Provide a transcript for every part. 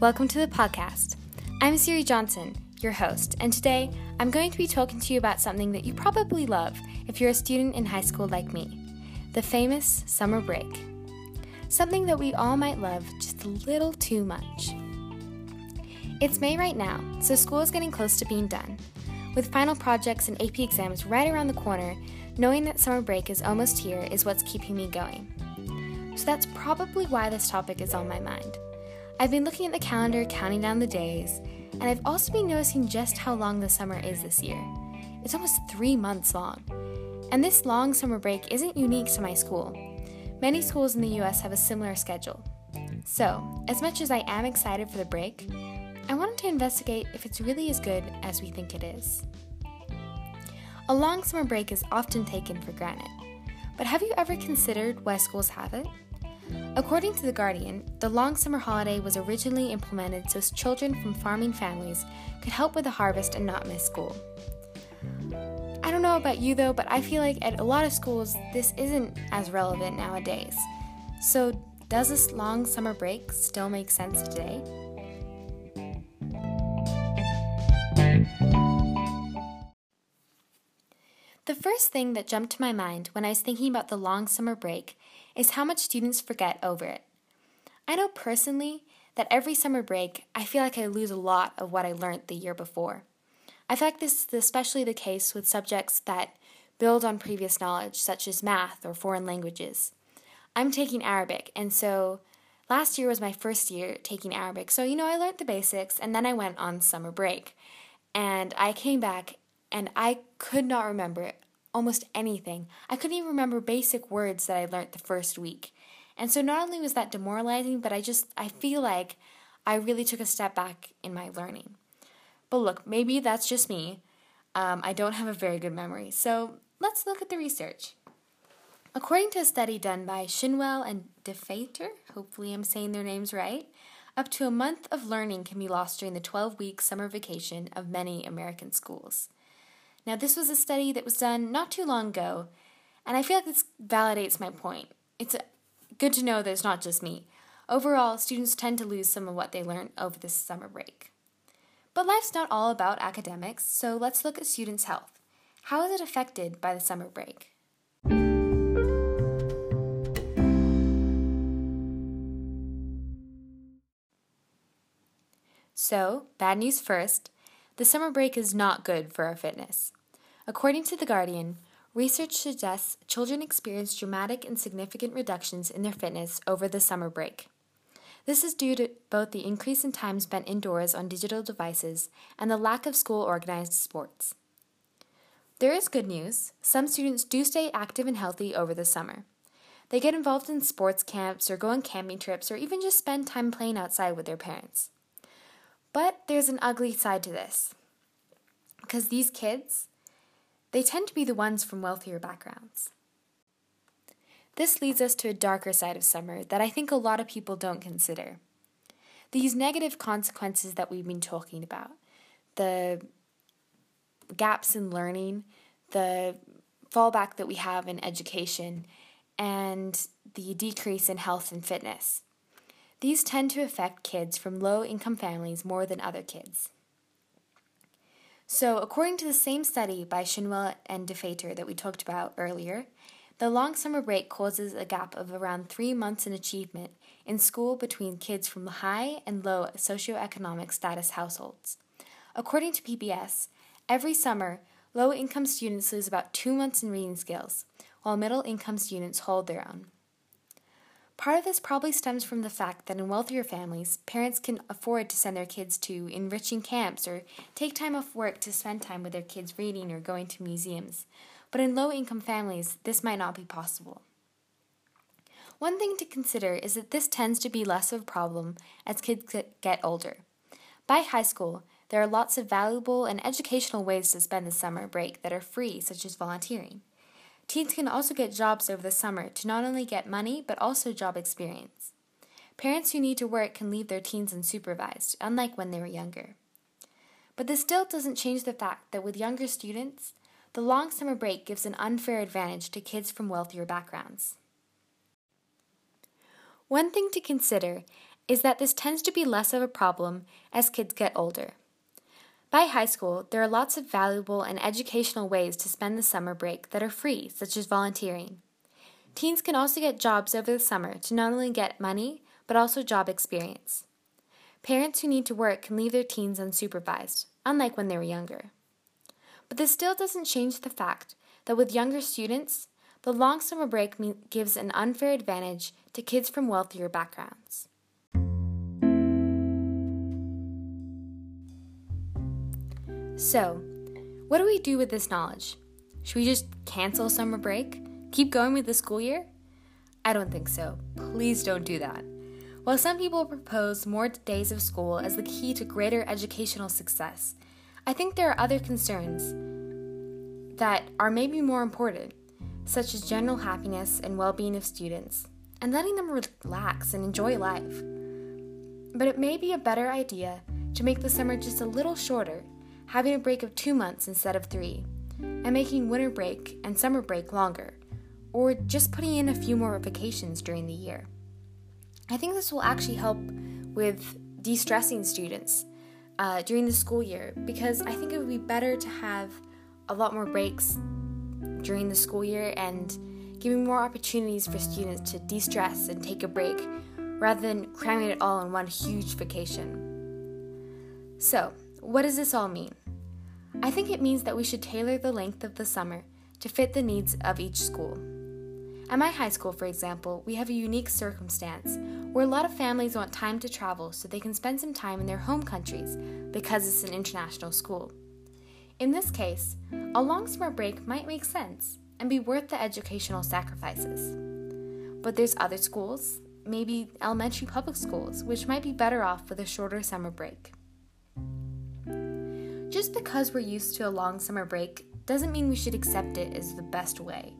Welcome to the podcast. I'm Siri Johnson, your host, and today I'm going to be talking to you about something that you probably love if you're a student in high school like me the famous summer break. Something that we all might love just a little too much. It's May right now, so school is getting close to being done. With final projects and AP exams right around the corner, knowing that summer break is almost here is what's keeping me going. So that's probably why this topic is on my mind. I've been looking at the calendar, counting down the days, and I've also been noticing just how long the summer is this year. It's almost three months long. And this long summer break isn't unique to my school. Many schools in the US have a similar schedule. So, as much as I am excited for the break, I wanted to investigate if it's really as good as we think it is. A long summer break is often taken for granted, but have you ever considered why schools have it? According to The Guardian, the long summer holiday was originally implemented so children from farming families could help with the harvest and not miss school. I don't know about you though, but I feel like at a lot of schools this isn't as relevant nowadays. So, does this long summer break still make sense today? The first thing that jumped to my mind when I was thinking about the long summer break is how much students forget over it. I know personally that every summer break, I feel like I lose a lot of what I learned the year before. I feel like this is especially the case with subjects that build on previous knowledge, such as math or foreign languages. I'm taking Arabic, and so last year was my first year taking Arabic. So, you know, I learned the basics, and then I went on summer break. And I came back, and I could not remember almost anything. I couldn't even remember basic words that I learned the first week. And so not only was that demoralizing, but I just I feel like I really took a step back in my learning. But look, maybe that's just me. Um, I don't have a very good memory. So let's look at the research. According to a study done by Shinwell and Defeyter, hopefully I'm saying their names right, up to a month of learning can be lost during the 12 week summer vacation of many American schools. Now, this was a study that was done not too long ago, and I feel like this validates my point. It's uh, good to know that it's not just me. Overall, students tend to lose some of what they learned over this summer break. But life's not all about academics, so let's look at students' health. How is it affected by the summer break? So, bad news first the summer break is not good for our fitness. According to The Guardian, research suggests children experience dramatic and significant reductions in their fitness over the summer break. This is due to both the increase in time spent indoors on digital devices and the lack of school organized sports. There is good news. Some students do stay active and healthy over the summer. They get involved in sports camps or go on camping trips or even just spend time playing outside with their parents. But there's an ugly side to this. Because these kids, they tend to be the ones from wealthier backgrounds. This leads us to a darker side of summer that I think a lot of people don't consider. These negative consequences that we've been talking about the gaps in learning, the fallback that we have in education, and the decrease in health and fitness. These tend to affect kids from low income families more than other kids. So, according to the same study by Shinwell and Defeyter that we talked about earlier, the long summer break causes a gap of around three months in achievement in school between kids from high and low socioeconomic status households. According to PBS, every summer, low income students lose about two months in reading skills, while middle income students hold their own. Part of this probably stems from the fact that in wealthier families, parents can afford to send their kids to enriching camps or take time off work to spend time with their kids reading or going to museums. But in low income families, this might not be possible. One thing to consider is that this tends to be less of a problem as kids get older. By high school, there are lots of valuable and educational ways to spend the summer break that are free, such as volunteering. Teens can also get jobs over the summer to not only get money but also job experience. Parents who need to work can leave their teens unsupervised, unlike when they were younger. But this still doesn't change the fact that with younger students, the long summer break gives an unfair advantage to kids from wealthier backgrounds. One thing to consider is that this tends to be less of a problem as kids get older. By high school, there are lots of valuable and educational ways to spend the summer break that are free, such as volunteering. Teens can also get jobs over the summer to not only get money, but also job experience. Parents who need to work can leave their teens unsupervised, unlike when they were younger. But this still doesn't change the fact that with younger students, the long summer break gives an unfair advantage to kids from wealthier backgrounds. So, what do we do with this knowledge? Should we just cancel summer break? Keep going with the school year? I don't think so. Please don't do that. While some people propose more days of school as the key to greater educational success, I think there are other concerns that are maybe more important, such as general happiness and well being of students, and letting them relax and enjoy life. But it may be a better idea to make the summer just a little shorter, having a break of two months instead of three, and making winter break and summer break longer or just putting in a few more vacations during the year. I think this will actually help with de stressing students uh, during the school year because I think it would be better to have a lot more breaks during the school year and giving more opportunities for students to de stress and take a break rather than cramming it all in one huge vacation. So, what does this all mean? I think it means that we should tailor the length of the summer to fit the needs of each school. At my high school, for example, we have a unique circumstance where a lot of families want time to travel so they can spend some time in their home countries because it's an international school. In this case, a long summer break might make sense and be worth the educational sacrifices. But there's other schools, maybe elementary public schools, which might be better off with a shorter summer break. Just because we're used to a long summer break doesn't mean we should accept it as the best way.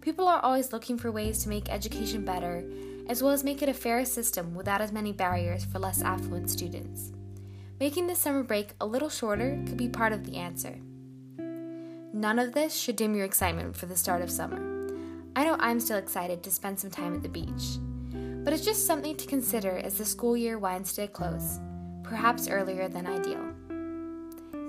People are always looking for ways to make education better, as well as make it a fairer system without as many barriers for less affluent students. Making the summer break a little shorter could be part of the answer. None of this should dim your excitement for the start of summer. I know I'm still excited to spend some time at the beach, but it's just something to consider as the school year winds to a close, perhaps earlier than ideal.